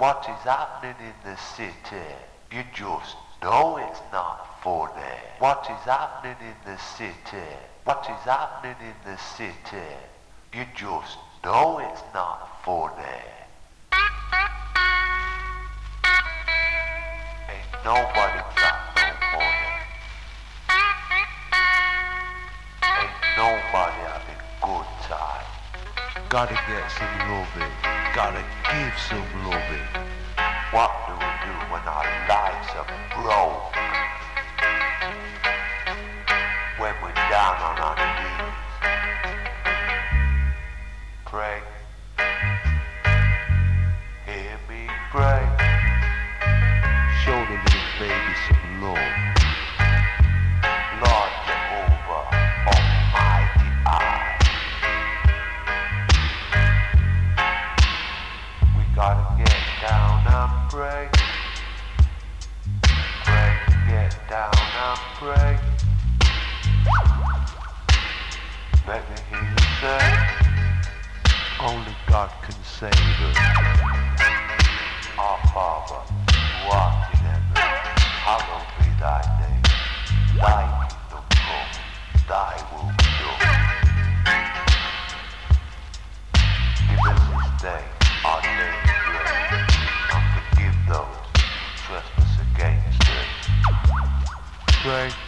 What is happening in the city? You just know it's not funny. What is happening in the city? What is happening in the city? You just know it's not funny. Ain't nobody got no money. Ain't nobody having good time. Gotta get some loving. Gotta give some loving. What do we do when our lives are broke? When we're down on our knees. Pray. Pray, get down. Let me hear you say, only God can save us. Our Father, who art in heaven, hallowed be thy name. Thy kingdom come, thy will be done. Give us this day us.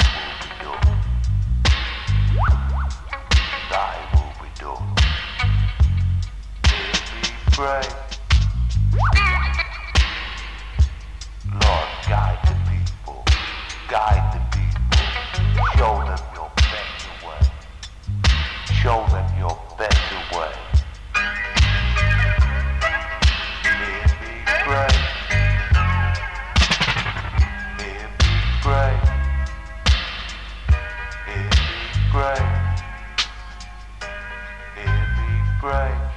pray. Lord, guide the people. Guide the people. Show them your better way. Show them your better way. Me pray. Me pray. Me pray. Me pray.